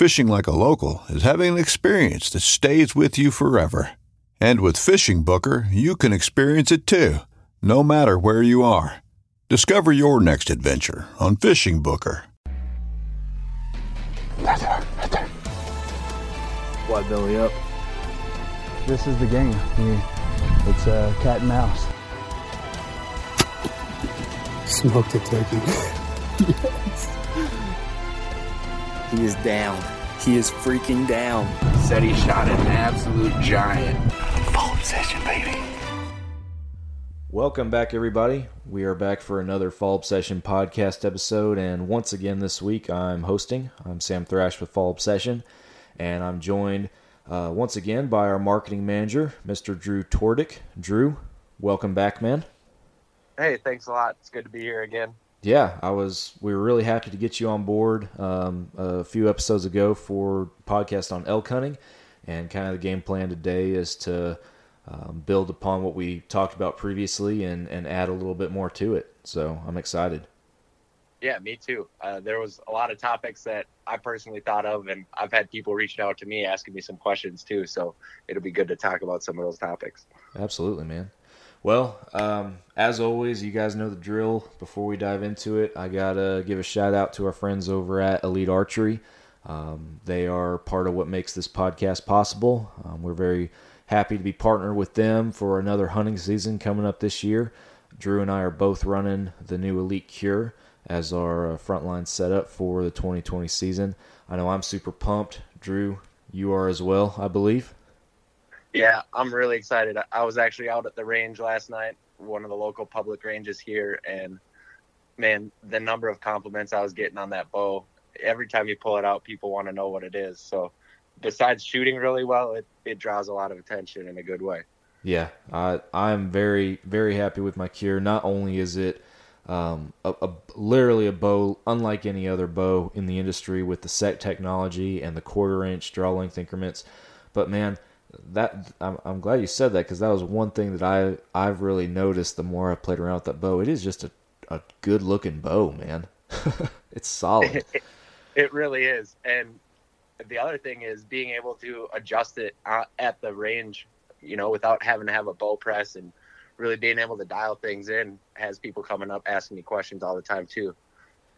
Fishing like a local is having an experience that stays with you forever. And with Fishing Booker, you can experience it too, no matter where you are. Discover your next adventure on Fishing Booker. Right there, right there. Fly belly up. This is the game. You- It's uh, cat and mouse. Smoked a turkey. He is down. He is freaking down. Said he shot an absolute giant. Fall Obsession, baby. Welcome back, everybody. We are back for another Fall Obsession podcast episode, and once again this week I'm hosting. I'm Sam Thrash with Fall Obsession, and I'm joined uh, once again by our marketing manager, Mr. Drew Tordick. Drew, welcome back, man. Hey, thanks a lot. It's good to be here again. Yeah, I was. We were really happy to get you on board um, a few episodes ago for podcast on elk hunting, and kind of the game plan today is to um, build upon what we talked about previously and and add a little bit more to it. So I'm excited. Yeah, me too. Uh, there was a lot of topics that I personally thought of, and I've had people reaching out to me asking me some questions too. So it'll be good to talk about some of those topics. Absolutely, man. Well, um, as always, you guys know the drill. Before we dive into it, I gotta give a shout out to our friends over at Elite Archery. Um, they are part of what makes this podcast possible. Um, we're very happy to be partnered with them for another hunting season coming up this year. Drew and I are both running the new Elite Kure as our uh, frontline setup for the 2020 season. I know I'm super pumped. Drew, you are as well, I believe. Yeah, I'm really excited. I- was actually out at the range last night, one of the local public ranges here, and man, the number of compliments I was getting on that bow. Every time you pull it out, people want to know what it is. So, besides shooting really well, it, it draws a lot of attention in a good way. Yeah, I I'm very very happy with my Kure. Not only is it um, a, a literally a bow unlike any other bow in the industry with the set technology and the quarter inch draw length increments, but man, that I'm, I'm glad you said that because that was one thing that I I've really noticed the more I played around with that bow. It is just a a good looking bow, man. it's solid. It really is. And the other thing is being able to adjust it uh, at the range, you know, without having to have a bow press and really being able to dial things in has people coming up asking me questions all the time too.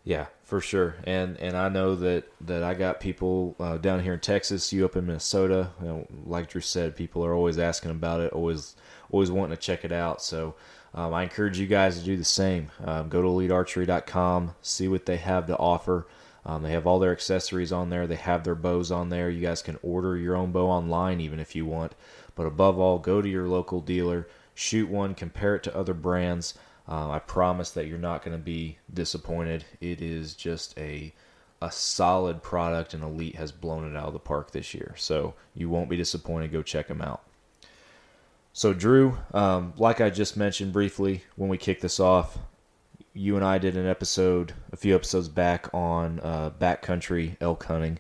Yeah, for sure. And and I know that that I got people uh, down here in Texas, you up in Minnesota. You know, like Drew said, people are always asking about it, always always wanting to check it out. So um, I encourage you guys to do the same. Um, go to elitearchery.com, see what they have to offer. Um, they have all their accessories on there. They have their bows on there. You guys can order your own bow online even if you want. But above all, go to your local dealer, shoot one, compare it to other brands. Uh, I promise that you're not going to be disappointed. It is just a a solid product, and Elite has blown it out of the park this year. So you won't be disappointed. Go check them out. So Drew, um, like I just mentioned briefly when we kicked this off, you and I did an episode a few episodes back on uh, backcountry elk hunting,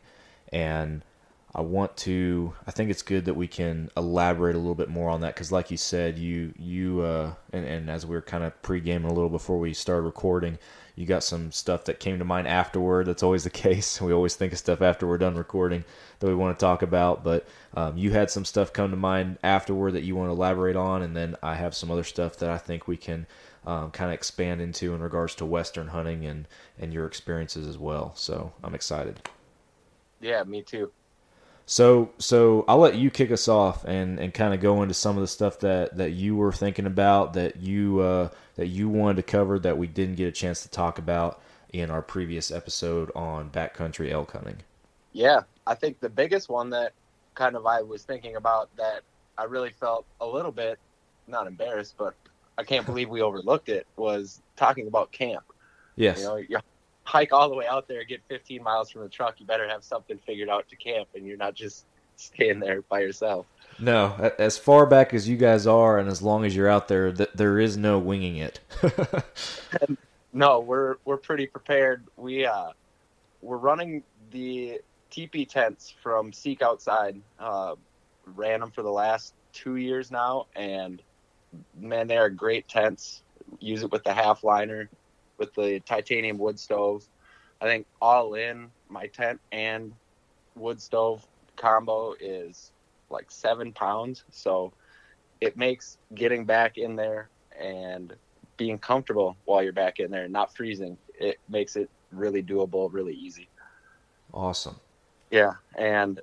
and I want to. I think it's good that we can elaborate a little bit more on that because, like you said, you you uh, and, and as we were kind of pre-gaming a little before we started recording, you got some stuff that came to mind afterward. That's always the case. We always think of stuff after we're done recording that we want to talk about. But um, you had some stuff come to mind afterward that you want to elaborate on, and then I have some other stuff that I think we can um, kind of expand into in regards to Western hunting and and your experiences as well. So I'm excited. Yeah, me too. So so I'll let you kick us off and, and kind of go into some of the stuff that, that you were thinking about that you uh, that you wanted to cover that we didn't get a chance to talk about in our previous episode on backcountry elk hunting. Yeah, I think the biggest one that kind of I was thinking about that I really felt a little bit not embarrassed, but I can't believe we overlooked it was talking about camp. Yes. You know, you hike all the way out there, get 15 miles from the truck, you better have something figured out to camp, and you're not just staying there by yourself. No, as far back as you guys are, and as long as you're out there, th- there is no winging it. no, we're we're pretty prepared. We uh, we're running the teepee tents from Seek Outside. Uh, ran them for the last two years now, and man, they are great tents. Use it with the half liner with the titanium wood stove. I think all in my tent and wood stove combo is like seven pounds. So it makes getting back in there and being comfortable while you're back in there and not freezing. It makes it really doable, really easy. Awesome. Yeah. And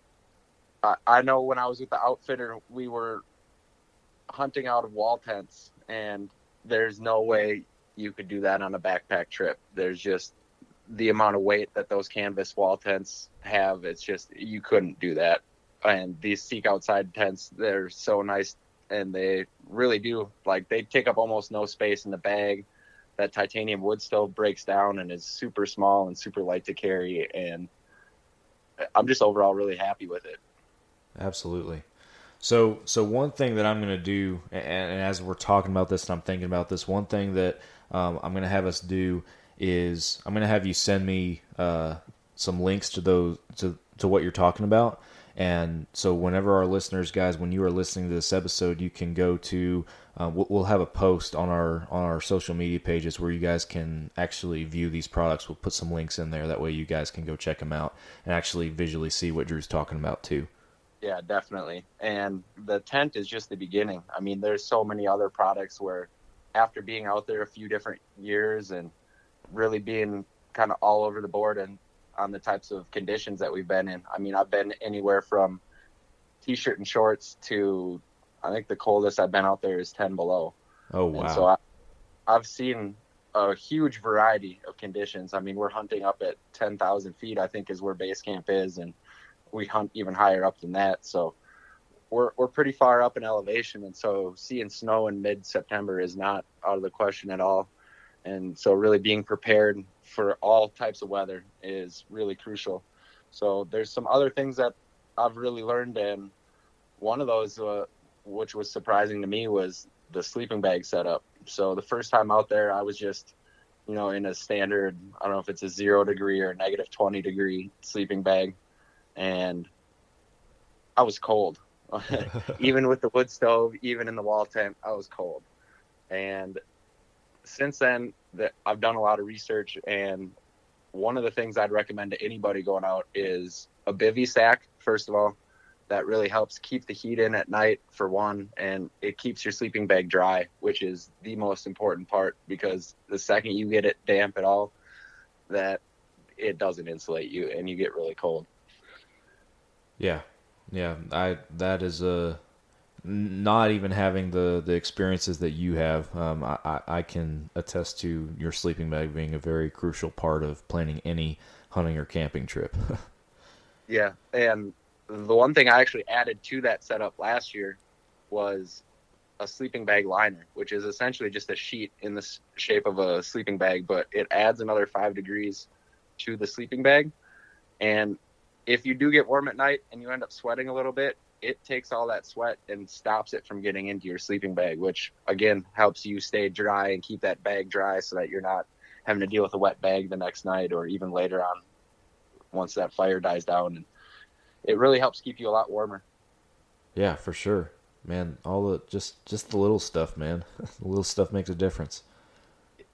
I, I know when I was with the outfitter, we were hunting out of wall tents and there's no way you could do that on a backpack trip. There's just the amount of weight that those canvas wall tents have. It's just you couldn't do that. And these seek outside tents, they're so nice and they really do like they take up almost no space in the bag. That titanium wood stove breaks down and is super small and super light to carry and I'm just overall really happy with it. Absolutely. So, so one thing that I'm going to do, and, and, as we're talking about this, and I'm thinking about this, one thing that um, I'm going to have us do is I'm going to have you send me uh, some links to those to to what you're talking about. And so, whenever our listeners, guys, when you are listening to this episode, you can go to. Uh, we'll, we'll have a post on our on our social media pages where you guys can actually view these products. We'll put some links in there. That way, you guys can go check them out and actually visually see what Drew's talking about too. Yeah, definitely. And the tent is just the beginning. I mean, there's so many other products where after being out there a few different years and really being kind of all over the board and on the types of conditions that we've been in. I mean, I've been anywhere from t-shirt and shorts to I think the coldest I've been out there is 10 below. Oh wow. And so I, I've seen a huge variety of conditions. I mean, we're hunting up at 10,000 feet, I think is where base camp is. And we hunt even higher up than that. So we're we're pretty far up in elevation, and so seeing snow in mid September is not out of the question at all. And so really being prepared for all types of weather is really crucial. So there's some other things that I've really learned, and one of those, uh, which was surprising to me, was the sleeping bag setup. So the first time out there, I was just, you know, in a standard, I don't know if it's a zero degree or negative 20 degree sleeping bag. And I was cold. even with the wood stove, even in the wall tent, I was cold. And since then, that I've done a lot of research, and one of the things I'd recommend to anybody going out is a bivy sack. First of all, that really helps keep the heat in at night for one, and it keeps your sleeping bag dry, which is the most important part because the second you get it damp at all, that it doesn't insulate you, and you get really cold. Yeah, yeah, I that is a not even having the the experiences that you have. Um, I I can attest to your sleeping bag being a very crucial part of planning any hunting or camping trip. yeah, and the one thing I actually added to that setup last year was a sleeping bag liner, which is essentially just a sheet in the shape of a sleeping bag, but it adds another five degrees to the sleeping bag. And if you do get warm at night and you end up sweating a little bit, it takes all that sweat and stops it from getting into your sleeping bag, which again helps you stay dry and keep that bag dry so that you're not having to deal with a wet bag the next night or even later on once that fire dies down. And it really helps keep you a lot warmer. Yeah, for sure, man. All the just just the little stuff, man. the little stuff makes a difference.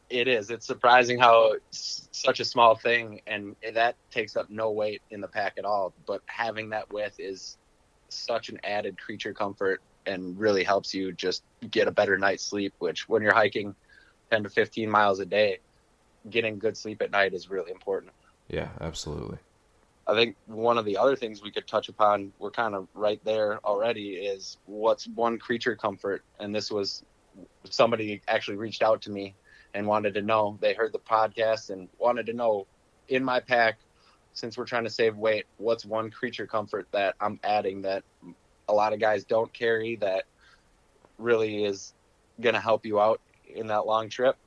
It is. It's surprising how such a small thing, and that takes up no weight in the pack at all. But having that width is such an added creature comfort and really helps you just get a better night's sleep. Which, when you're hiking 10 to 15 miles a day, getting good sleep at night is really important. Yeah, absolutely. I think one of the other things we could touch upon, we're kind of right there already, is what's one creature comfort. And this was somebody actually reached out to me and wanted to know. They heard the podcast and wanted to know in my pack, since we're trying to save weight, what's one creature comfort that I'm adding that a lot of guys don't carry that really is going to help you out in that long trip.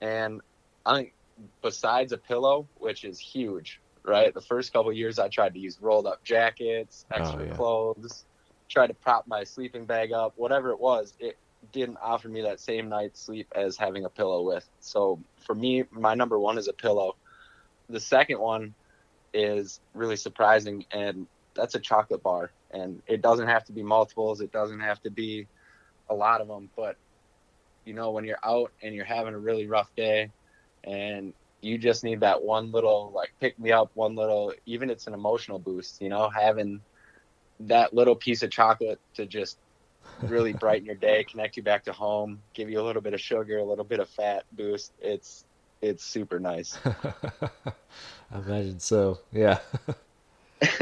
And I think besides a pillow, which is huge, right? The first couple years I tried to use rolled up jackets, oh, extra oh, yeah. clothes, tried to prop my sleeping bag up, whatever it was, it didn't offer me that same night's sleep as having a pillow with. So for me, my number one is a pillow. The second one is really surprising, and that's a chocolate bar. And it doesn't have to be multiples, it doesn't have to be a lot of them, but you know, when you're out and you're having a really rough day and you just need that one little like pick me up, one little even it's an emotional boost, you know, having that little piece of chocolate to just really brighten your day, connect you back to home, give you a little bit of sugar, a little bit of fat boost. It's it's super nice. I imagine so. Yeah.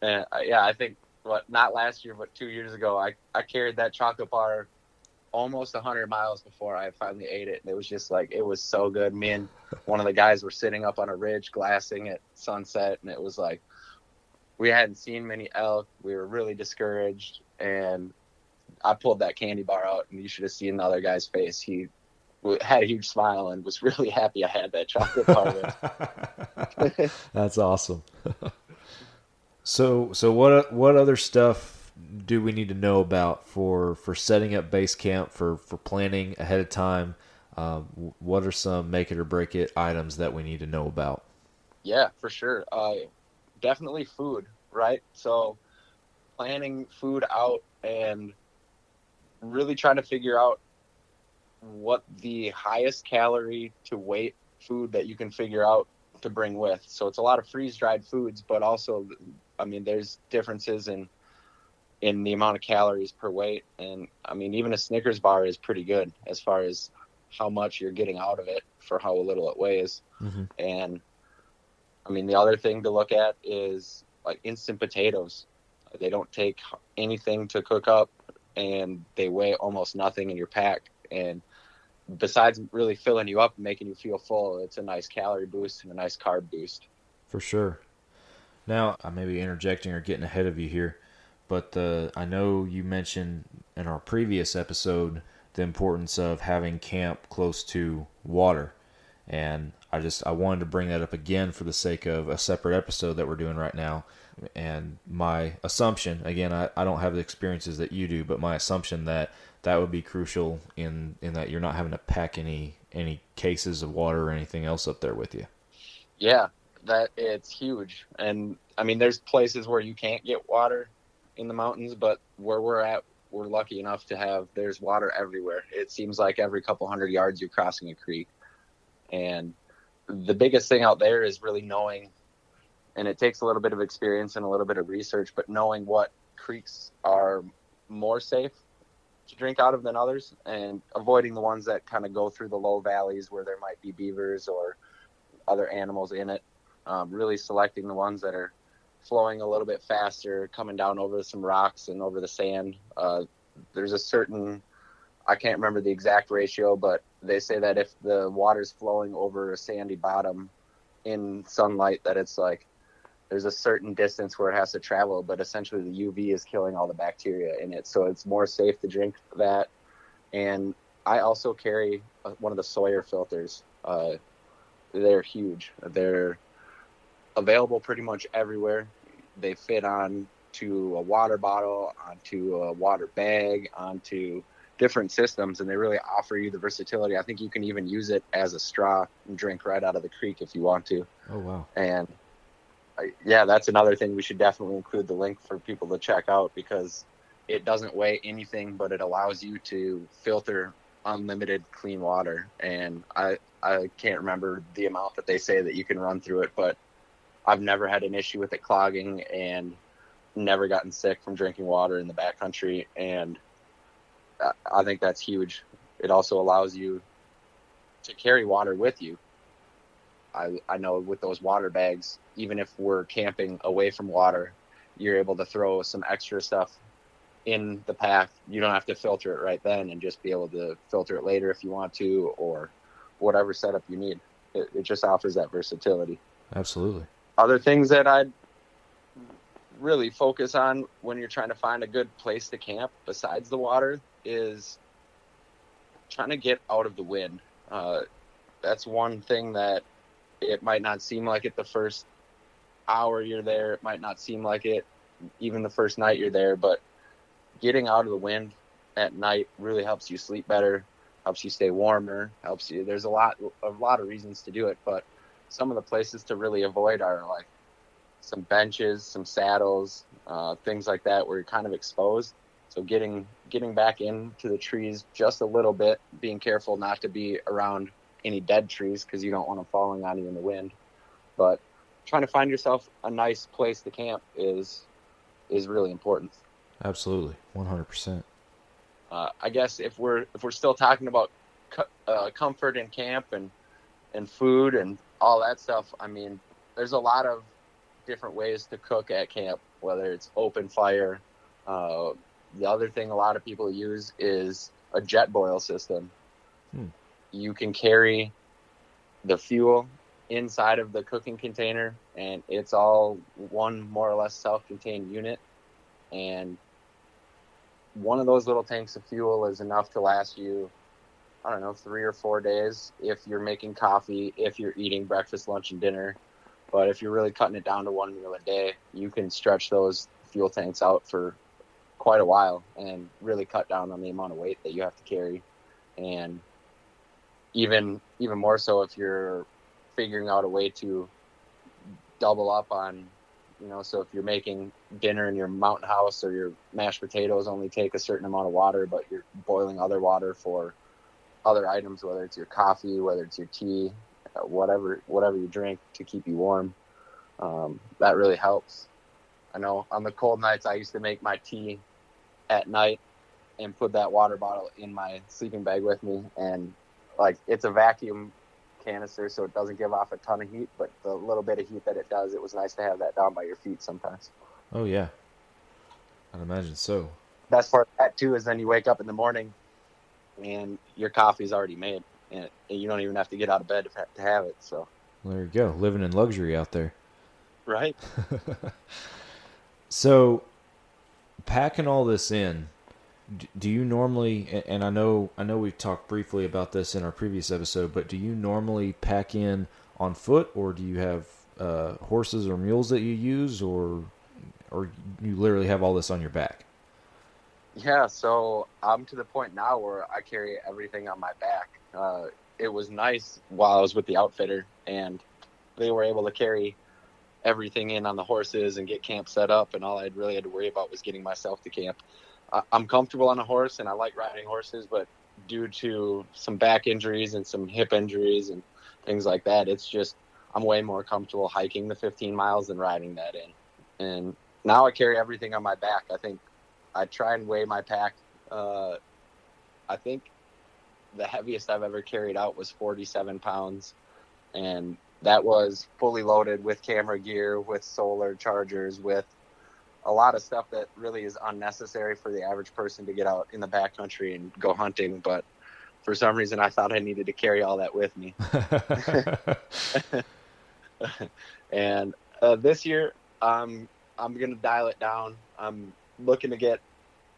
and, uh, yeah, I think what not last year, but two years ago, I I carried that chocolate bar almost 100 miles before I finally ate it. And it was just like, it was so good. Me and one of the guys were sitting up on a ridge glassing at sunset. And it was like, we hadn't seen many elk. We were really discouraged. And I pulled that candy bar out, and you should have seen the other guy's face. He had a huge smile and was really happy I had that chocolate bar. That's awesome. so, so what what other stuff do we need to know about for for setting up base camp for for planning ahead of time? Um, what are some make it or break it items that we need to know about? Yeah, for sure. Uh, definitely food, right? So planning food out and really trying to figure out what the highest calorie to weight food that you can figure out to bring with. So it's a lot of freeze dried foods, but also, I mean, there's differences in in the amount of calories per weight. And I mean, even a Snickers bar is pretty good as far as how much you're getting out of it for how little it weighs. Mm-hmm. And I mean, the other thing to look at is like instant potatoes. They don't take anything to cook up and they weigh almost nothing in your pack. And besides really filling you up and making you feel full, it's a nice calorie boost and a nice carb boost. For sure. Now, I may be interjecting or getting ahead of you here, but the I know you mentioned in our previous episode the importance of having camp close to water, and I just I wanted to bring that up again for the sake of a separate episode that we're doing right now. And my assumption, again, I, I don't have the experiences that you do, but my assumption that that would be crucial in in that you're not having to pack any any cases of water or anything else up there with you. Yeah, that it's huge. And I mean, there's places where you can't get water in the mountains, but where we're at, we're lucky enough to have there's water everywhere. It seems like every couple hundred yards you're crossing a creek. And the biggest thing out there is really knowing and it takes a little bit of experience and a little bit of research, but knowing what creeks are more safe to drink out of than others and avoiding the ones that kind of go through the low valleys where there might be beavers or other animals in it. Um, really selecting the ones that are flowing a little bit faster, coming down over some rocks and over the sand. Uh, there's a certain, I can't remember the exact ratio, but they say that if the water's flowing over a sandy bottom in sunlight, that it's like there's a certain distance where it has to travel, but essentially the UV is killing all the bacteria in it. So it's more safe to drink that. And I also carry one of the Sawyer filters. Uh, they're huge. They're available pretty much everywhere. They fit on to a water bottle, onto a water bag, onto different systems, and they really offer you the versatility. I think you can even use it as a straw and drink right out of the creek if you want to. Oh wow! And I, yeah, that's another thing we should definitely include the link for people to check out because it doesn't weigh anything, but it allows you to filter unlimited clean water. And I I can't remember the amount that they say that you can run through it, but I've never had an issue with it clogging and never gotten sick from drinking water in the backcountry. And I think that's huge. It also allows you to carry water with you. I, I know with those water bags, even if we're camping away from water, you're able to throw some extra stuff in the pack. You don't have to filter it right then and just be able to filter it later if you want to or whatever setup you need. It, it just offers that versatility. Absolutely. Other things that I'd really focus on when you're trying to find a good place to camp besides the water is trying to get out of the wind. Uh, that's one thing that it might not seem like it the first hour you're there. It might not seem like it even the first night you're there, but getting out of the wind at night really helps you sleep better, helps you stay warmer, helps you. There's a lot, a lot of reasons to do it, but some of the places to really avoid are like some benches, some saddles, uh, things like that, where you're kind of exposed. So getting getting back into the trees just a little bit, being careful not to be around any dead trees because you don't want them falling on you in the wind. But trying to find yourself a nice place to camp is is really important. Absolutely, one hundred percent. Uh, I guess if we're if we're still talking about co- uh, comfort in camp and and food and all that stuff, I mean, there's a lot of different ways to cook at camp, whether it's open fire. Uh, the other thing a lot of people use is a Jetboil system. Hmm. You can carry the fuel inside of the cooking container, and it's all one more or less self-contained unit. And one of those little tanks of fuel is enough to last you, I don't know, three or four days if you're making coffee, if you're eating breakfast, lunch, and dinner. But if you're really cutting it down to one meal a day, you can stretch those fuel tanks out for quite a while and really cut down on the amount of weight that you have to carry. And even even more so if you're figuring out a way to double up on you know so if you're making dinner in your mountain house or your mashed potatoes only take a certain amount of water but you're boiling other water for other items whether it's your coffee whether it's your tea whatever whatever you drink to keep you warm um, that really helps i know on the cold nights i used to make my tea at night and put that water bottle in my sleeping bag with me and like it's a vacuum canister, so it doesn't give off a ton of heat. But the little bit of heat that it does, it was nice to have that down by your feet sometimes. Oh yeah, I'd imagine so. Best part of that too is then you wake up in the morning, and your coffee's already made, and, you don't even have to get out of bed to have it. So there you go, living in luxury out there. Right. so, packing all this in, do you normally and i know i know we've talked briefly about this in our previous episode but do you normally pack in on foot or do you have uh, horses or mules that you use or or you literally have all this on your back yeah so i'm to the point now where i carry everything on my back uh, it was nice while i was with the outfitter and they were able to carry everything in on the horses and get camp set up and all i really had to worry about was getting myself to camp I'm comfortable on a horse and I like riding horses, but due to some back injuries and some hip injuries and things like that, it's just I'm way more comfortable hiking the 15 miles than riding that in. And now I carry everything on my back. I think I try and weigh my pack. Uh, I think the heaviest I've ever carried out was 47 pounds, and that was fully loaded with camera gear, with solar chargers, with a lot of stuff that really is unnecessary for the average person to get out in the backcountry and go hunting. But for some reason, I thought I needed to carry all that with me. and uh, this year, I'm I'm gonna dial it down. I'm looking to get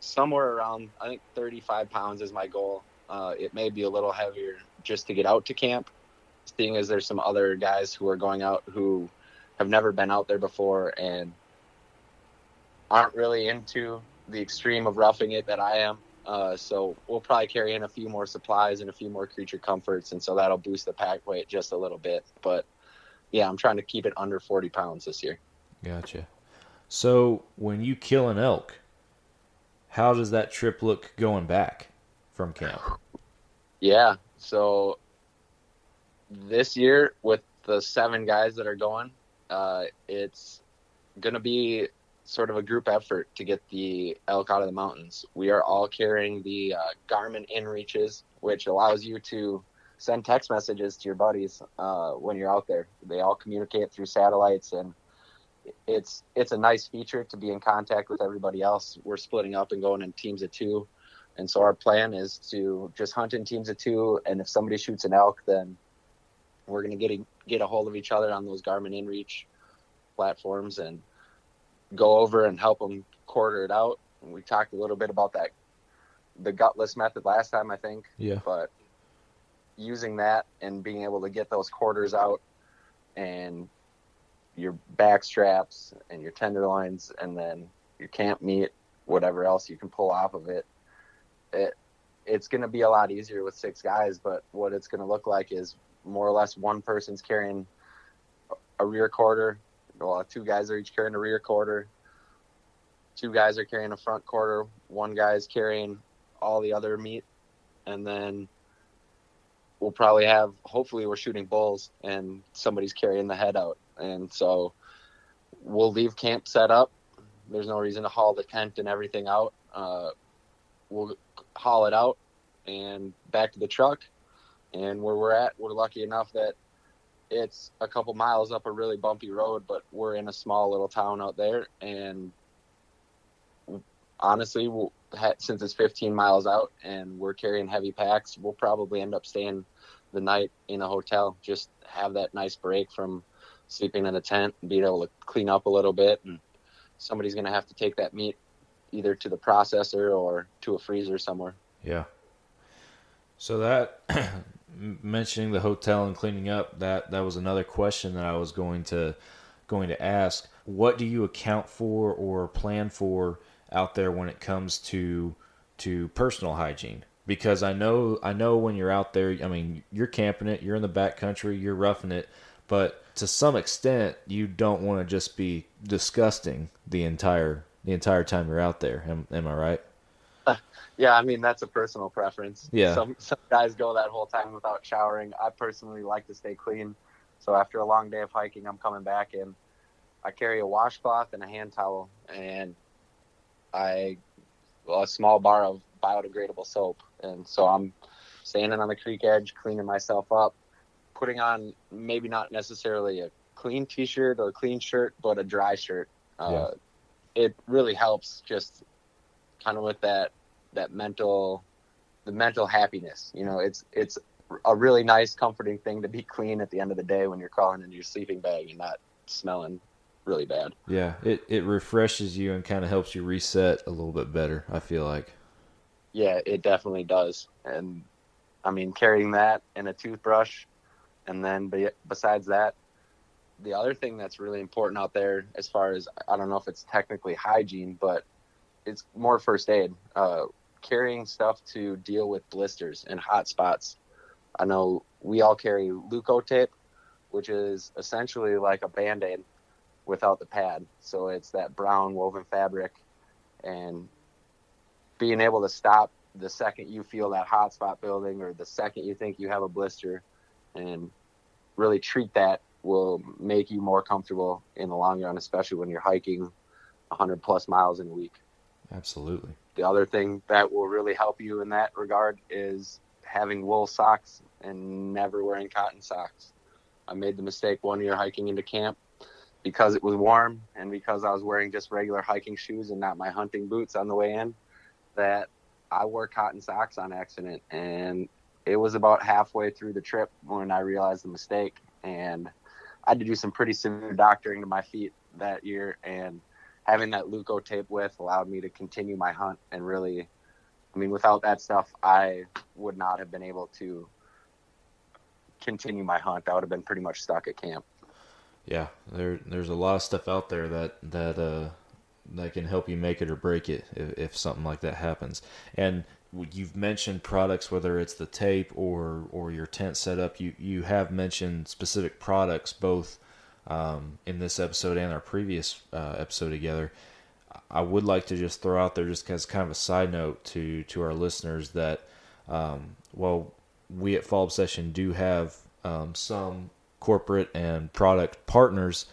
somewhere around I think 35 pounds is my goal. Uh, it may be a little heavier just to get out to camp, seeing as there's some other guys who are going out who have never been out there before and aren't really into the extreme of roughing it that I am. Uh, so we'll probably carry in a few more supplies and a few more creature comforts, and so that'll boost the pack weight just a little bit. But yeah, I'm trying to keep it under 40 pounds this year. Gotcha. So when you kill an elk, how does that trip look going back from camp? Yeah. So this year with the seven guys that are going, uh, it's gonna be sort of a group effort to get the elk out of the mountains. We are all carrying the uh, Garmin InReaches, which allows you to send text messages to your buddies uh, when you're out there. They all communicate through satellites, and it's it's a nice feature to be in contact with everybody else. We're splitting up and going in teams of two, and so our plan is to just hunt in teams of two. And if somebody shoots an elk, then we're gonna get a, get a hold of each other on those Garmin InReach platforms and go over and help them quarter it out. And we talked a little bit about that, the gutless method last time, I think. Yeah. But using that and being able to get those quarters out and your back straps and your tenderloins and then your camp meat, whatever else you can pull off of it, it it's going to be a lot easier with six guys. But what it's going to look like is more or less one person's carrying a rear quarter. Well, two guys are each carrying a rear quarter. Two guys are carrying a front quarter. One guy's carrying all the other meat, and then we'll probably have. Hopefully, we're shooting bulls, and somebody's carrying the head out, and so we'll leave camp set up. There's no reason to haul the tent and everything out. Uh, we'll haul it out and back to the truck. And where we're at, we're lucky enough that it's a couple miles up a really bumpy road, but we're in a small little town out there. And honestly, we'll, since it's 15 miles out and we're carrying heavy packs, we'll probably end up staying the night in a hotel. Just have that nice break from sleeping in a tent and being able to clean up a little bit. And somebody's going to have to take that meat either to the processor or to a freezer somewhere. Yeah. So that mentioning the hotel and cleaning up that that was another question that I was going to going to ask. What do you account for or plan for out there when it comes to to personal hygiene? Because I know I know when you're out there, I mean, you're camping it, you're in the back country, you're roughing it, but to some extent, you don't want to just be disgusting the entire the entire time you're out there. Am, am I right? Yeah, I mean that's a personal preference. Yeah. Some some guys go that whole time without showering. I personally like to stay clean. So after a long day of hiking, I'm coming back and I carry a washcloth and a hand towel and I well, a small bar of biodegradable soap. And so I'm standing on the creek edge, cleaning myself up, putting on maybe not necessarily a clean t-shirt or a clean shirt, but a dry shirt. Uh, Yeah. It really helps just kind of with that that mental the mental happiness you know it's it's a really nice comforting thing to be clean at the end of the day when you're crawling into your sleeping bag and not smelling really bad Yeah, it, it refreshes you and kind of helps you reset a little bit better, I feel like. yeah it definitely does and i mean carrying that and a toothbrush and then be, besides that the other thing that's really important out there as far as i don't know if it's technically hygiene but it's more first aid uh, carrying stuff to deal with blisters and hot spots. I know we all carry Leukotape which is essentially like a band-aid without the pad. So it's that brown woven fabric and being able to stop the second you feel that hot spot building or the second you think you have a blister and really treat that will make you more comfortable in the long run especially when you're hiking 100 plus miles in a week Absolutely. the other thing that will really help you in that regard is having wool socks and never wearing cotton socks. I made the mistake one year hiking into camp because it was warm and because I was wearing just regular hiking shoes and not my hunting boots on the way in that I wore cotton socks on accident and it was about halfway through the trip when I realized the mistake and I had to do some pretty severe doctoring to my feet that year and having that Leukotape with allowed me to continue my hunt and really I mean without that stuff I would not have been able to continue my hunt. I would have been pretty much stuck at camp. Yeah, there there's a lot of stuff out there that that uh that can help you make it or break it if, if something like that happens. And you've mentioned products, whether it's the tape or or your tent setup. You you have mentioned specific products, both um, in this episode and our previous uh, episode together. I would like to just throw out there, just as kind of a side note to to our listeners, that um, well, we at Fall Obsession do have um, some corporate and product partners.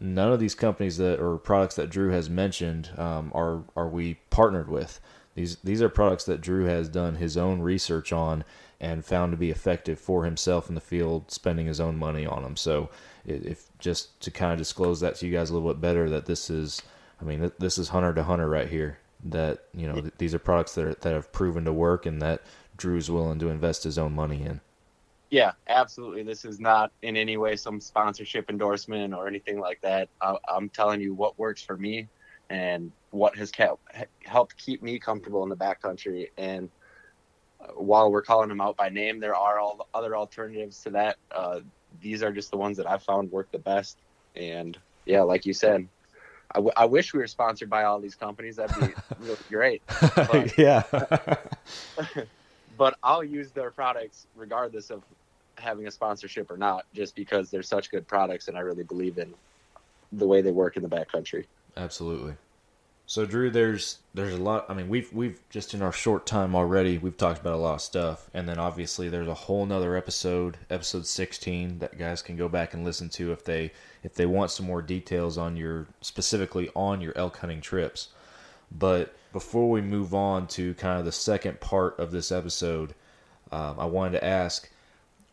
None of these companies that or products that Drew has mentioned um, are are we partnered with. These these are products that Drew has done his own research on and found to be effective for himself in the field, spending his own money on them. So, if just to kind of disclose that to you guys a little bit better, that this is, I mean, this is hunter to hunter right here. That you know, these are products that are, that have proven to work and that Drew's willing to invest his own money in. Yeah, absolutely. This is not in any way some sponsorship endorsement or anything like that. I'm telling you what works for me and what has kept, helped keep me comfortable in the backcountry. And uh, while we're calling them out by name, there are all other alternatives to that. Uh, these are just the ones that I've found work the best. And yeah, like you said, I, w- I wish we were sponsored by all these companies. That'd be really great. But, yeah. but I'll use their products regardless of having a sponsorship or not, just because they're such good products, and I really believe in the way they work in the backcountry. Absolutely. So Drew, there's there's a lot. I mean, we've we've just in our short time already, we've talked about a lot of stuff, and then obviously there's a whole nother episode, episode 16, that guys can go back and listen to if they if they want some more details on your specifically on your elk hunting trips. But before we move on to kind of the second part of this episode, um, I wanted to ask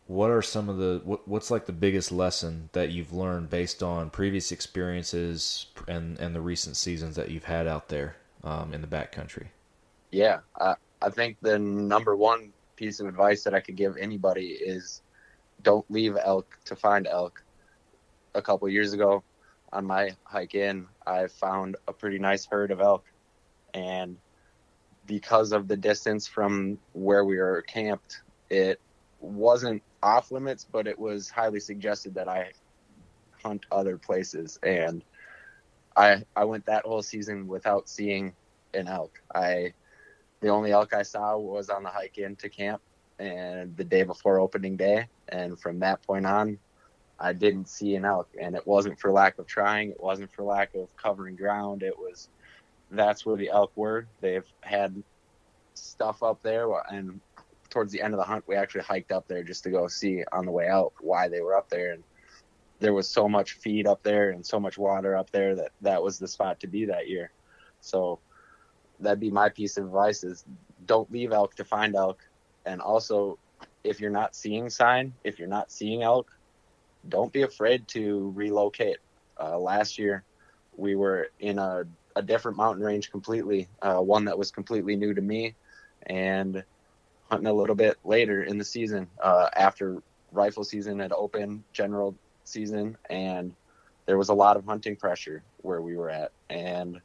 what are some of the what, what's like the biggest lesson that you've learned based on previous experiences and and the recent seasons that you've had out there um, in the backcountry? Yeah I, I think the number one piece of advice that i could give anybody is don't leave elk to find elk. A couple years ago on my hike in i found a pretty nice herd of elk. And because of the distance from where we were camped it wasn't off limits, but it was highly suggested that I hunt other places. And I I went that whole season without seeing an elk. I the only elk I saw was on the hike into camp and the day before opening day. And from that point on, I didn't see an elk. And it wasn't for lack of trying. It wasn't for lack of covering ground. It was that's where the elk were. They've had stuff up there and towards the end of the hunt, we actually hiked up there just to go see on the way out why they were up there. And there was so much feed up there and so much water up there that that was the spot to be that year. So that'd be my piece of advice is don't leave elk to find elk. And also, if you're not seeing sign, if you're not seeing elk, don't be afraid to relocate. Uh, last year, we were in a, a different mountain range completely, uh, one that was completely new to me. And hunting a little bit later in the season uh, after rifle season had opened, general season, and there was a lot of hunting pressure where we were at, and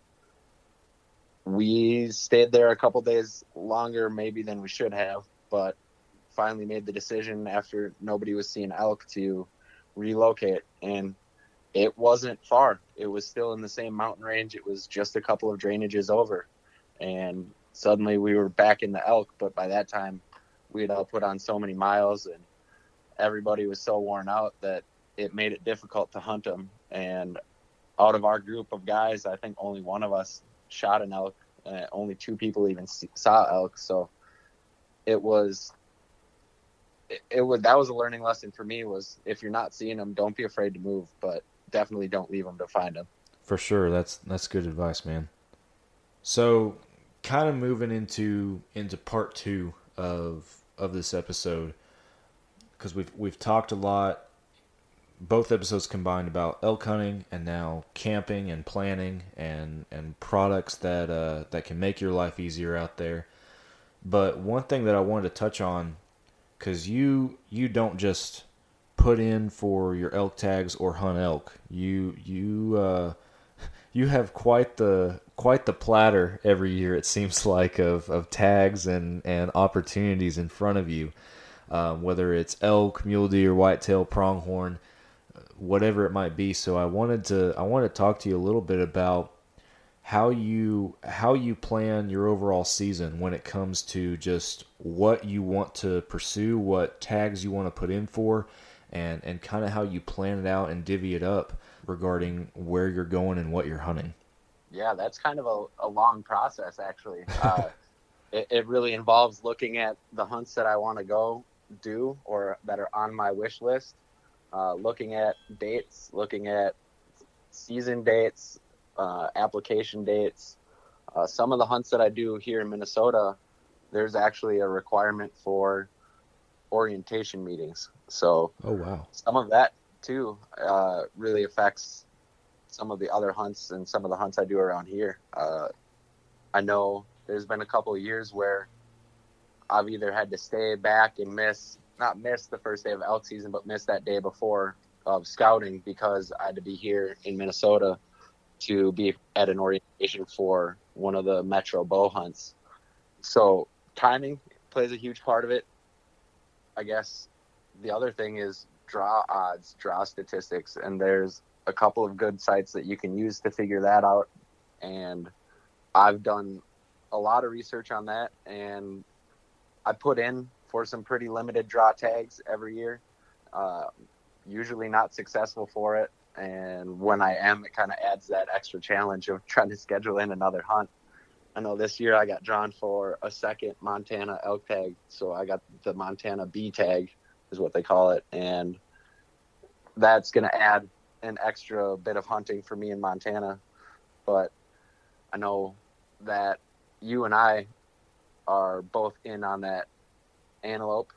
we stayed there a couple days longer maybe than we should have, but finally made the decision after nobody was seeing elk to relocate and it wasn't far. It was still in the same mountain range. It was just a couple of drainages over. And suddenly we were back in the elk. But by that time, we had all put on so many miles and everybody was so worn out that it made it difficult to hunt them. And out of our group of guys, I think only one of us shot an elk. Only two people even saw elk. So it was it, it was that was a learning lesson for me was if you're not seeing them don't be afraid to move but definitely don't leave them to find them for sure that's that's good advice man so kind of moving into into part two of of this episode because we've we've talked a lot both episodes combined about elk hunting and now camping and planning and and products that uh, that can make your life easier out there. But one thing that I wanted to touch on because you you don't just put in for your elk tags or hunt elk. You you uh, you have quite the quite the platter every year. It seems like of, of tags and and opportunities in front of you, um, whether it's elk, mule deer, whitetail, pronghorn, whatever it might be. So I wanted to I want to talk to you a little bit about how you how you plan your overall season when it comes to just what you want to pursue, what tags you want to put in for, and and kind of how you plan it out and divvy it up regarding where you're going and what you're hunting. Yeah, that's kind of a, a long process actually. Uh, it, it really involves looking at the hunts that I want to go do or that are on my wish list, uh, looking at dates, looking at season dates, uh, application dates. Uh, some of the hunts that I do here in Minnesota, there's actually a requirement for orientation meetings. So, oh wow, some of that too uh, really affects some of the other hunts and some of the hunts I do around here. Uh, I know there's been a couple of years where I've either had to stay back and miss, not miss the first day of elk season, but miss that day before of scouting because I had to be here in Minnesota to be at an orientation for one of the metro bow hunts. So timing plays a huge part of it. I guess the other thing is draw odds, draw statistics, and there's a couple of good sites that you can use to figure that out. And I've done a lot of research on that, and I put in for some pretty limited draw tags every year. Uh, usually not successful for it, and when I am, it kind of adds that extra challenge of trying to schedule in another hunt. I know this year I got drawn for a second Montana elk tag, so I got the Montana B tag, is what they call it, and that's going to add an extra bit of hunting for me in Montana. But I know that you and I are both in on that antelope,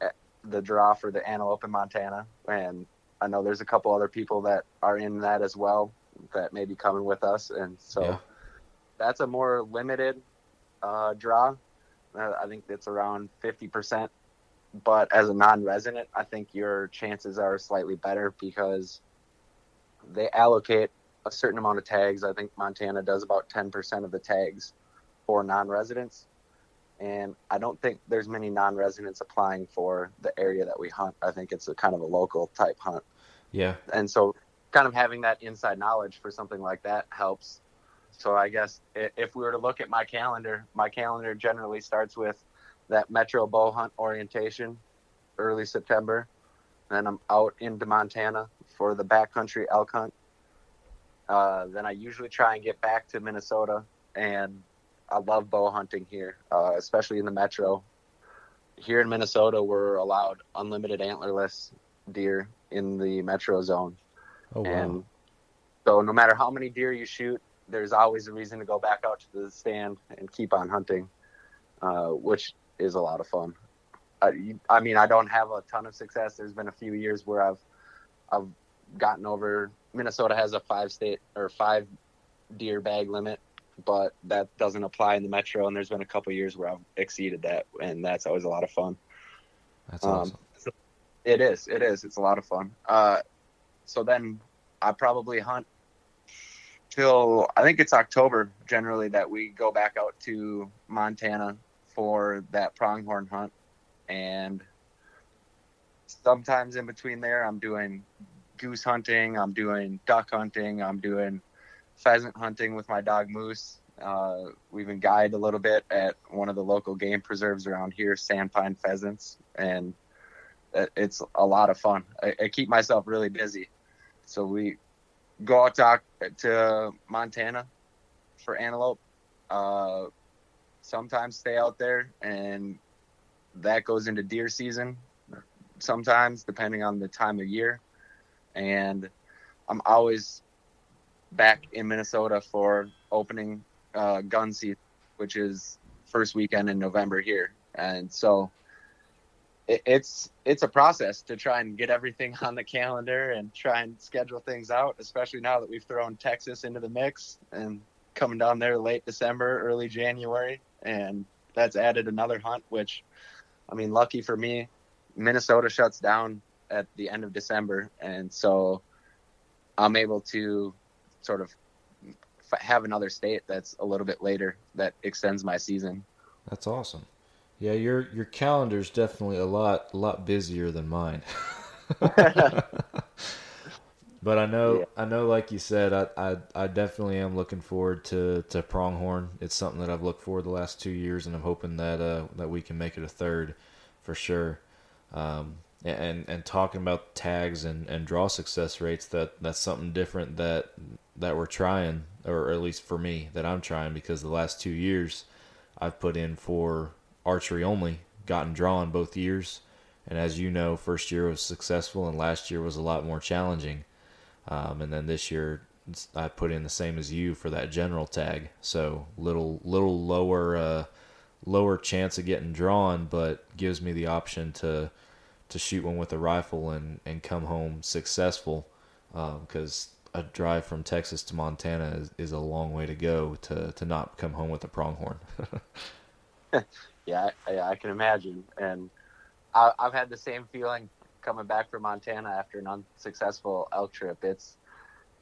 eh, the draw for the antelope in Montana, and I know there's a couple other people that are in that as well that may be coming with us, and so yeah. that's a more limited uh, draw. Uh, I think it's around fifty percent, but as a non-resident, I think your chances are slightly better because they allocate a certain amount of tags. I think Montana does about ten percent of the tags for non-residents and I don't think there's many non-residents applying for the area that we hunt. I think it's a kind of a local type hunt. Yeah. And so kind of having that inside knowledge for something like that helps. So I guess if we were to look at my calendar, my calendar generally starts with that Metro bow hunt orientation early September. Then I'm out into Montana for the backcountry elk hunt. Uh, then I usually try and get back to Minnesota and I love bow hunting here, uh, especially in the metro. Here in Minnesota, we're allowed unlimited antlerless deer in the metro zone. Oh, wow. And so, no matter how many deer you shoot, there's always a reason to go back out to the stand and keep on hunting, uh, which is a lot of fun. I, I mean, I don't have a ton of success. There's been a few years where I've I've gotten over. Minnesota has a five state or five deer bag limit, but that doesn't apply in the metro. And there's been a couple years where I've exceeded that, and that's always a lot of fun. That's awesome. Um, it is. It is. It's a lot of fun. Uh, so then I probably hunt till I think it's October generally that we go back out to Montana for that pronghorn hunt, and sometimes in between there I'm doing goose hunting, I'm doing duck hunting, I'm doing pheasant hunting with my dog Moose. Uh, we even guide a little bit at one of the local game preserves around here, Sandpine Pheasants, and it's a lot of fun. I, I keep myself really busy. So we go out to, to Montana for antelope. Uh, sometimes stay out there, and that goes into deer season. Sometimes, depending on the time of year, and I'm always back in Minnesota for opening uh, gun season, which is first weekend in November here, and so it, it's it's a process to try and get everything on the calendar and try and schedule things out, especially now that we've thrown Texas into the mix and coming down there late December, early January, and that's added another hunt. Which, I mean, lucky for me, Minnesota shuts down at the end of December, and so I'm able to sort of have another state that's a little bit later that extends my season. That's awesome. Yeah, your your calendar's definitely a lot a lot busier than mine. but I know yeah. I know like you said, I, I I definitely am looking forward to, to pronghorn. It's something that I've looked for the last two years and I'm hoping that uh that we can make it a third for sure. Um, and and talking about tags and, and draw success rates that that's something different that that we're trying or at least for me that I'm trying because the last two years I've put in for archery only gotten drawn both years and as you know first year was successful and last year was a lot more challenging um, and then this year I put in the same as you for that general tag so little little lower uh, lower chance of getting drawn but gives me the option to to shoot one with a rifle and, and come home successful because um, a drive from Texas to Montana is, is a long way to go to, to not come home with a pronghorn. yeah, I, I, can imagine. And I, I've had the same feeling coming back from Montana after an unsuccessful elk trip. It's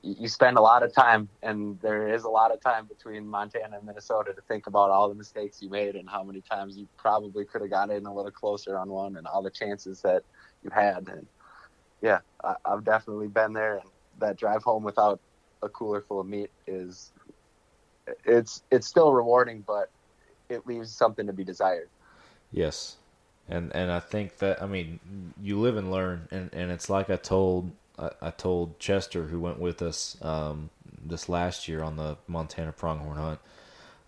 you spend a lot of time, and there is a lot of time between Montana and Minnesota to think about all the mistakes you made and how many times you probably could have got in a little closer on one, and all the chances that you had. And yeah, I, I've definitely been there, and that drive home without a cooler full of meat is it's it's still rewarding, but it leaves something to be desired. Yes, and and I think that I mean you live and learn, and and it's like I told I, I told Chester, who went with us um, this last year on the Montana pronghorn hunt.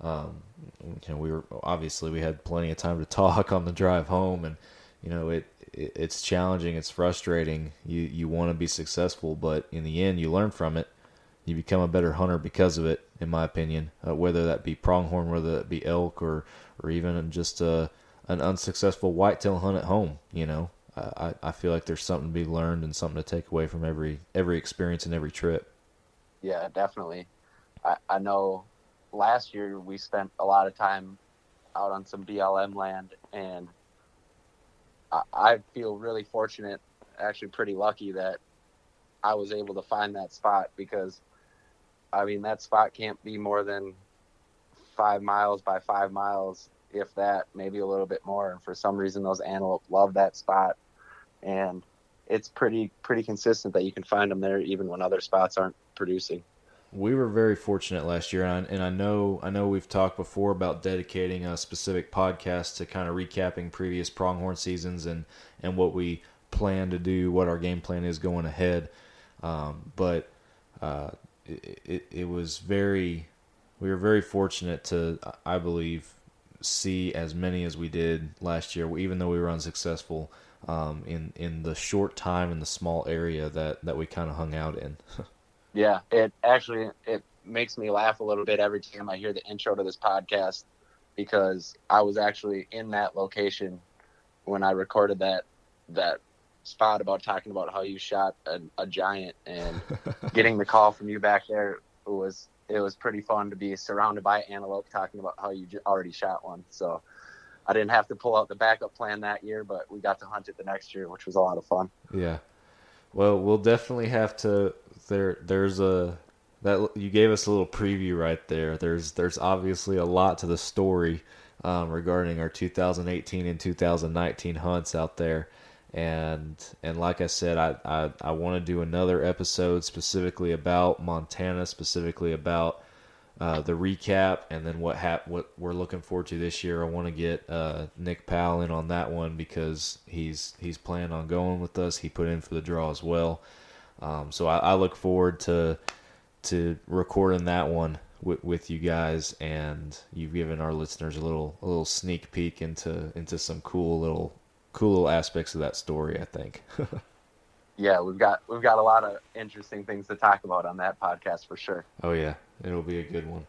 Um, you know, we were obviously we had plenty of time to talk on the drive home, and you know it, it it's challenging, it's frustrating. You you want to be successful, but in the end, you learn from it. You become a better hunter because of it, in my opinion. Uh, whether that be pronghorn, whether that be elk, or or even just a an unsuccessful whitetail hunt at home. You know, I, I feel like there's something to be learned and something to take away from every every experience and every trip. Yeah, definitely. I, I know last year we spent a lot of time out on some BLM land, and I, I feel really fortunate, actually pretty lucky that I was able to find that spot because, I mean, that spot can't be more than five miles by five miles, if that, maybe a little bit more. And for some reason, those antelope love that spot and it's pretty pretty consistent that you can find them there even when other spots aren't producing. We were very fortunate last year, and I, and I know I know we've talked before about dedicating a specific podcast to kind of recapping previous pronghorn seasons and and what we plan to do, what our game plan is going ahead. Um, but uh, it, it, it was very we were very fortunate to I believe see as many as we did last year, even though we were unsuccessful um, in in the short time in the small area that that we kind of hung out in. yeah, it actually it makes me laugh a little bit every time I hear the intro to this podcast because I was actually in that location when I recorded that that spot about talking about how you shot a, a giant and getting the call from you back there was it was pretty fun to be surrounded by antelope talking about how you already shot one. So I didn't have to pull out the backup plan that year, but we got to hunt it the next year, which was a lot of fun. Yeah. Well, we'll definitely have to. There, there's a that you gave us a little preview right there. There's, there's obviously a lot to the story um, regarding our 2018 and 2019 hunts out there, and and like I said, I I, I want to do another episode specifically about Montana, specifically about uh, the recap and then what hap- what we're looking forward to this year. I want to get uh, Nick Powell in on that one because he's he's planning on going with us. He put in for the draw as well, um, so I, I, look forward to to recording that one with, with you guys. And you've given our listeners a little a little sneak peek into into some cool little cool little aspects of that story. I think. yeah, we've got we've got a lot of interesting things to talk about on that podcast for sure. Oh yeah, it'll be a good one.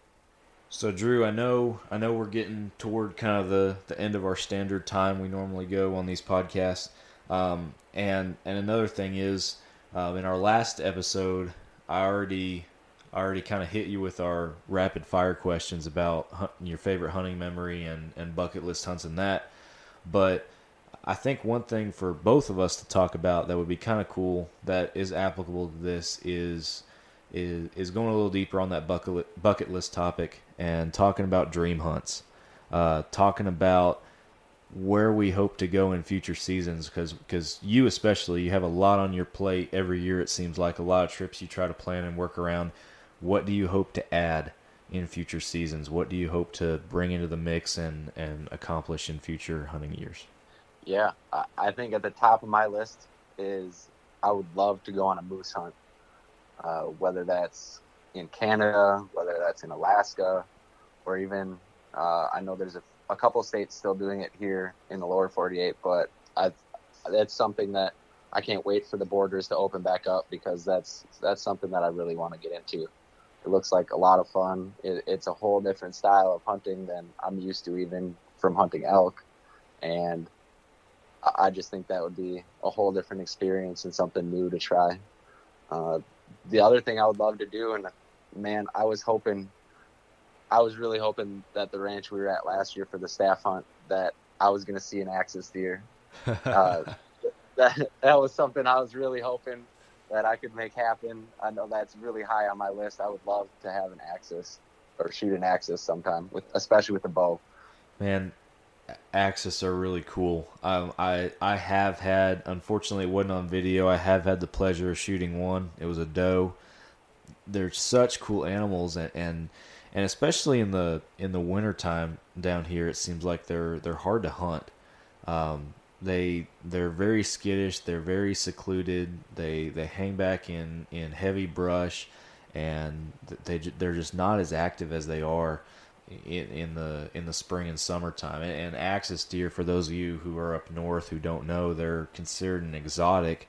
So Drew, I know I know we're getting toward kind of the, the end of our standard time we normally go on these podcasts. Um, and and another thing is, uh, in our last episode, I already I already kind of hit you with our rapid fire questions about hunt, your favorite hunting memory and and bucket list hunts and that. But I think one thing for both of us to talk about that would be kind of cool that is applicable to this is is is going a little deeper on that bucket bucket list topic and talking about dream hunts, uh, talking about where we hope to go in future seasons because because you especially you have a lot on your plate every year it seems like a lot of trips you try to plan and work around. What do you hope to add in future seasons? What do you hope to bring into the mix and and accomplish in future hunting years yeah, I, think at the top of my list is I would love to go on a moose hunt, uh, whether that's in Canada, whether that's in Alaska, or even uh, I know there's a, a couple states still doing it here in the lower 48, but I, that's something that I can't wait for the borders to open back up because that's that's something that I really want to get into. It looks like a lot of fun. It, it's a whole different style of hunting than I'm used to, even from hunting elk, and I just think that would be a whole different experience and something new to try. Uh, the other thing I would love to do, and man, I was hoping, I was really hoping that the ranch we were at last year for the staff hunt, that I was going to see an axis deer. Uh, that that was something I was really hoping that I could make happen. I know that's really high on my list. I would love to have an axis or shoot an axis sometime, with especially with a bow. Man, axis are really cool. Um, I I have had, unfortunately, it wasn't on video. I have had the pleasure of shooting one. It was a doe. They're such cool animals, and and, and especially in the in the wintertime down here, it seems like they're they're hard to hunt. Um, they they're very skittish. They're very secluded. They they hang back in in heavy brush, and they they're just not as active as they are in, in the in the spring and summertime. And, and axis deer, for those of you who are up north who don't know, they're considered an exotic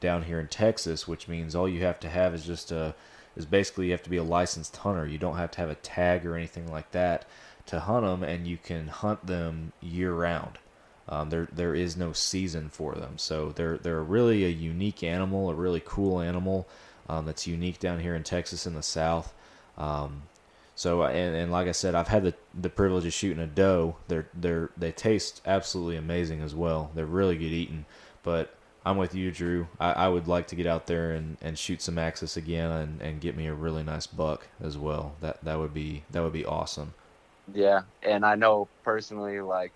down here in Texas, which means all you have to have is just a is basically you have to be a licensed hunter. You don't have to have a tag or anything like that to hunt them, and you can hunt them year round. Um, there there is no season for them, so they're they're really a unique animal, a really cool animal um, that's unique down here in Texas in the South. Um, so uh, and, and like I said, I've had the, the privilege of shooting a doe. They're they're they taste absolutely amazing as well. They're really good eating. But I'm with you, Drew. I, I would like to get out there and, and shoot some axis again and, and get me a really nice buck as well. That that would be that would be awesome. Yeah, and I know personally, like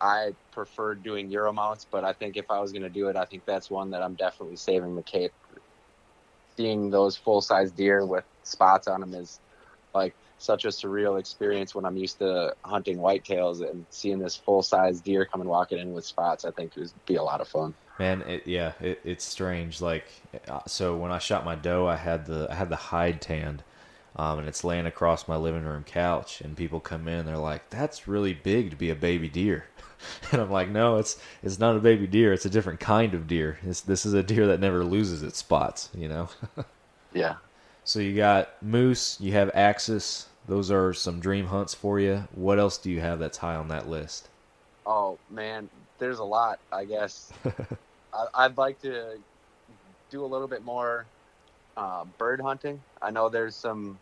I prefer doing Euro mounts, but I think if I was going to do it, I think that's one that I'm definitely saving the cape. Seeing those full size deer with spots on them is like such a surreal experience when I'm used to hunting whitetails and seeing this full size deer coming walking in with spots. I think it would be a lot of fun. Man, it, yeah, it, it's strange. Like, uh, so when I shot my doe, I had the I had the hide tanned, um, and it's laying across my living room couch, and people come in, they're like, "That's really big to be a baby deer." and I'm like, no, it's it's not a baby deer. It's a different kind of deer. It's, this is a deer that never loses its spots. You know. yeah. So you got moose. You have axis. Those are some dream hunts for you. What else do you have that's high on that list? Oh man, there's a lot. I guess I, would like to do a little bit more uh, bird hunting. I know there's some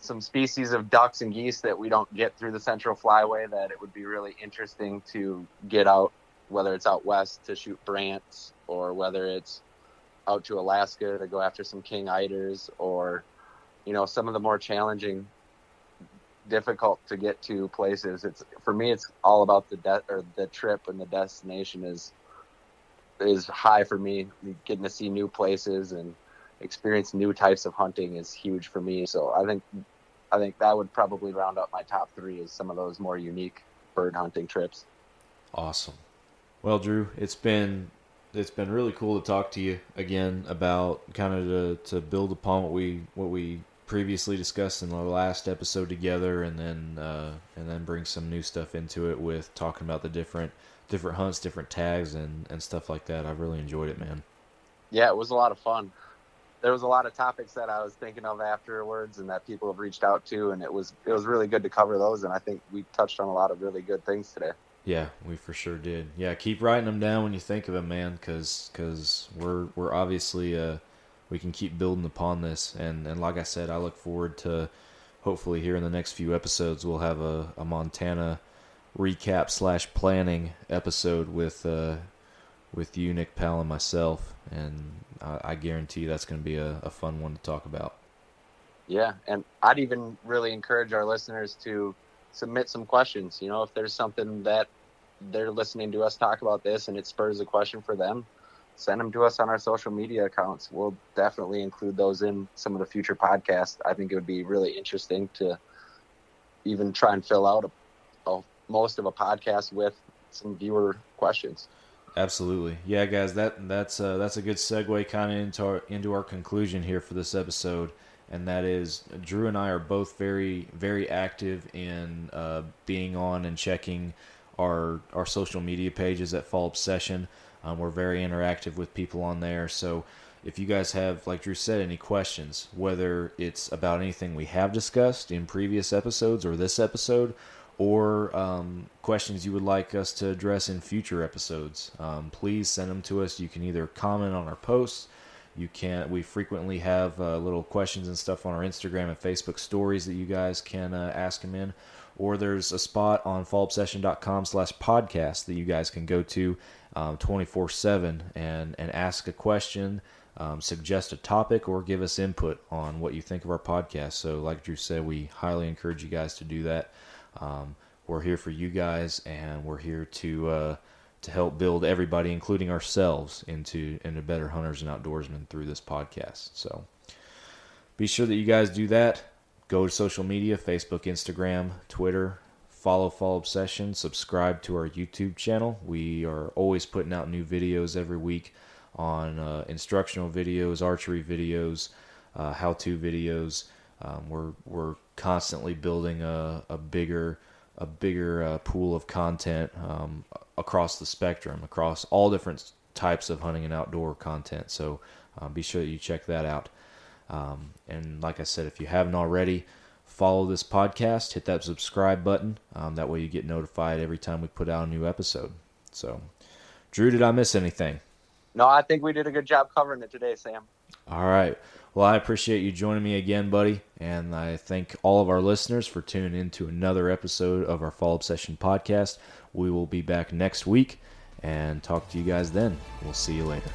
some species of ducks and geese that we don't get through the central flyway that it would be really interesting to get out whether it's out west to shoot brants or whether it's out to Alaska to go after some king eiders or you know some of the more challenging difficult to get to places it's for me it's all about the de- or the trip and the destination is is high for me getting to see new places and experience new types of hunting is huge for me so i think I think that would probably round up my top three is some of those more unique bird hunting trips. Awesome. Well, Drew, it's been it's been really cool to talk to you again about kind of to, to build upon what we what we previously discussed in the last episode together, and then uh, and then bring some new stuff into it with talking about the different different hunts, different tags, and and stuff like that. I've really enjoyed it, man. Yeah, it was a lot of fun there was a lot of topics that I was thinking of afterwards and that people have reached out to and it was it was really good to cover those and I think we touched on a lot of really good things today. Yeah, we for sure did. Yeah, keep writing them down when you think of them, man, cuz cuz we're we're obviously uh we can keep building upon this and and like I said, I look forward to hopefully here in the next few episodes we'll have a, a Montana recap slash planning episode with uh with you, Nick Powell, and myself, and I, I guarantee that's going to be a, a fun one to talk about. Yeah, and I'd even really encourage our listeners to submit some questions. You know, if there's something that they're listening to us talk about this and it spurs a question for them, send them to us on our social media accounts. We'll definitely include those in some of the future podcasts. I think it would be really interesting to even try and fill out a, a most of a podcast with some viewer questions. Absolutely, yeah, guys. That that's uh, that's a good segue kind of into our, into our conclusion here for this episode, and that is Drew and I are both very very active in uh, being on and checking our our social media pages at Fall Obsession. Um, we're very interactive with people on there, so if you guys have, like Drew said, any questions, whether it's about anything we have discussed in previous episodes or this episode, or um, questions you would like us to address in future episodes, um, please send them to us. You can either comment on our posts. You can. We frequently have uh, little questions and stuff on our Instagram and Facebook stories that you guys can uh, ask them in. Or there's a spot on fallobsession.com slash podcast that you guys can go to um, 24 7 and, and ask a question, um, suggest a topic, or give us input on what you think of our podcast. So, like Drew said, we highly encourage you guys to do that. Um, we're here for you guys, and we're here to uh, to help build everybody, including ourselves, into into better hunters and outdoorsmen through this podcast. So be sure that you guys do that. Go to social media: Facebook, Instagram, Twitter. Follow Fall Obsession. Subscribe to our YouTube channel. We are always putting out new videos every week on uh, instructional videos, archery videos, uh, how-to videos. Um, we're we're constantly building a, a bigger a bigger uh, pool of content um, across the spectrum, across all different types of hunting and outdoor content. So um, be sure that you check that out. Um, and like I said, if you haven't already, follow this podcast, hit that subscribe button. Um, that way you get notified every time we put out a new episode. So, Drew, did I miss anything? No, I think we did a good job covering it today, Sam. All right. Well, I appreciate you joining me again, buddy. And I thank all of our listeners for tuning in to another episode of our Fall Obsession podcast. We will be back next week and talk to you guys then. We'll see you later.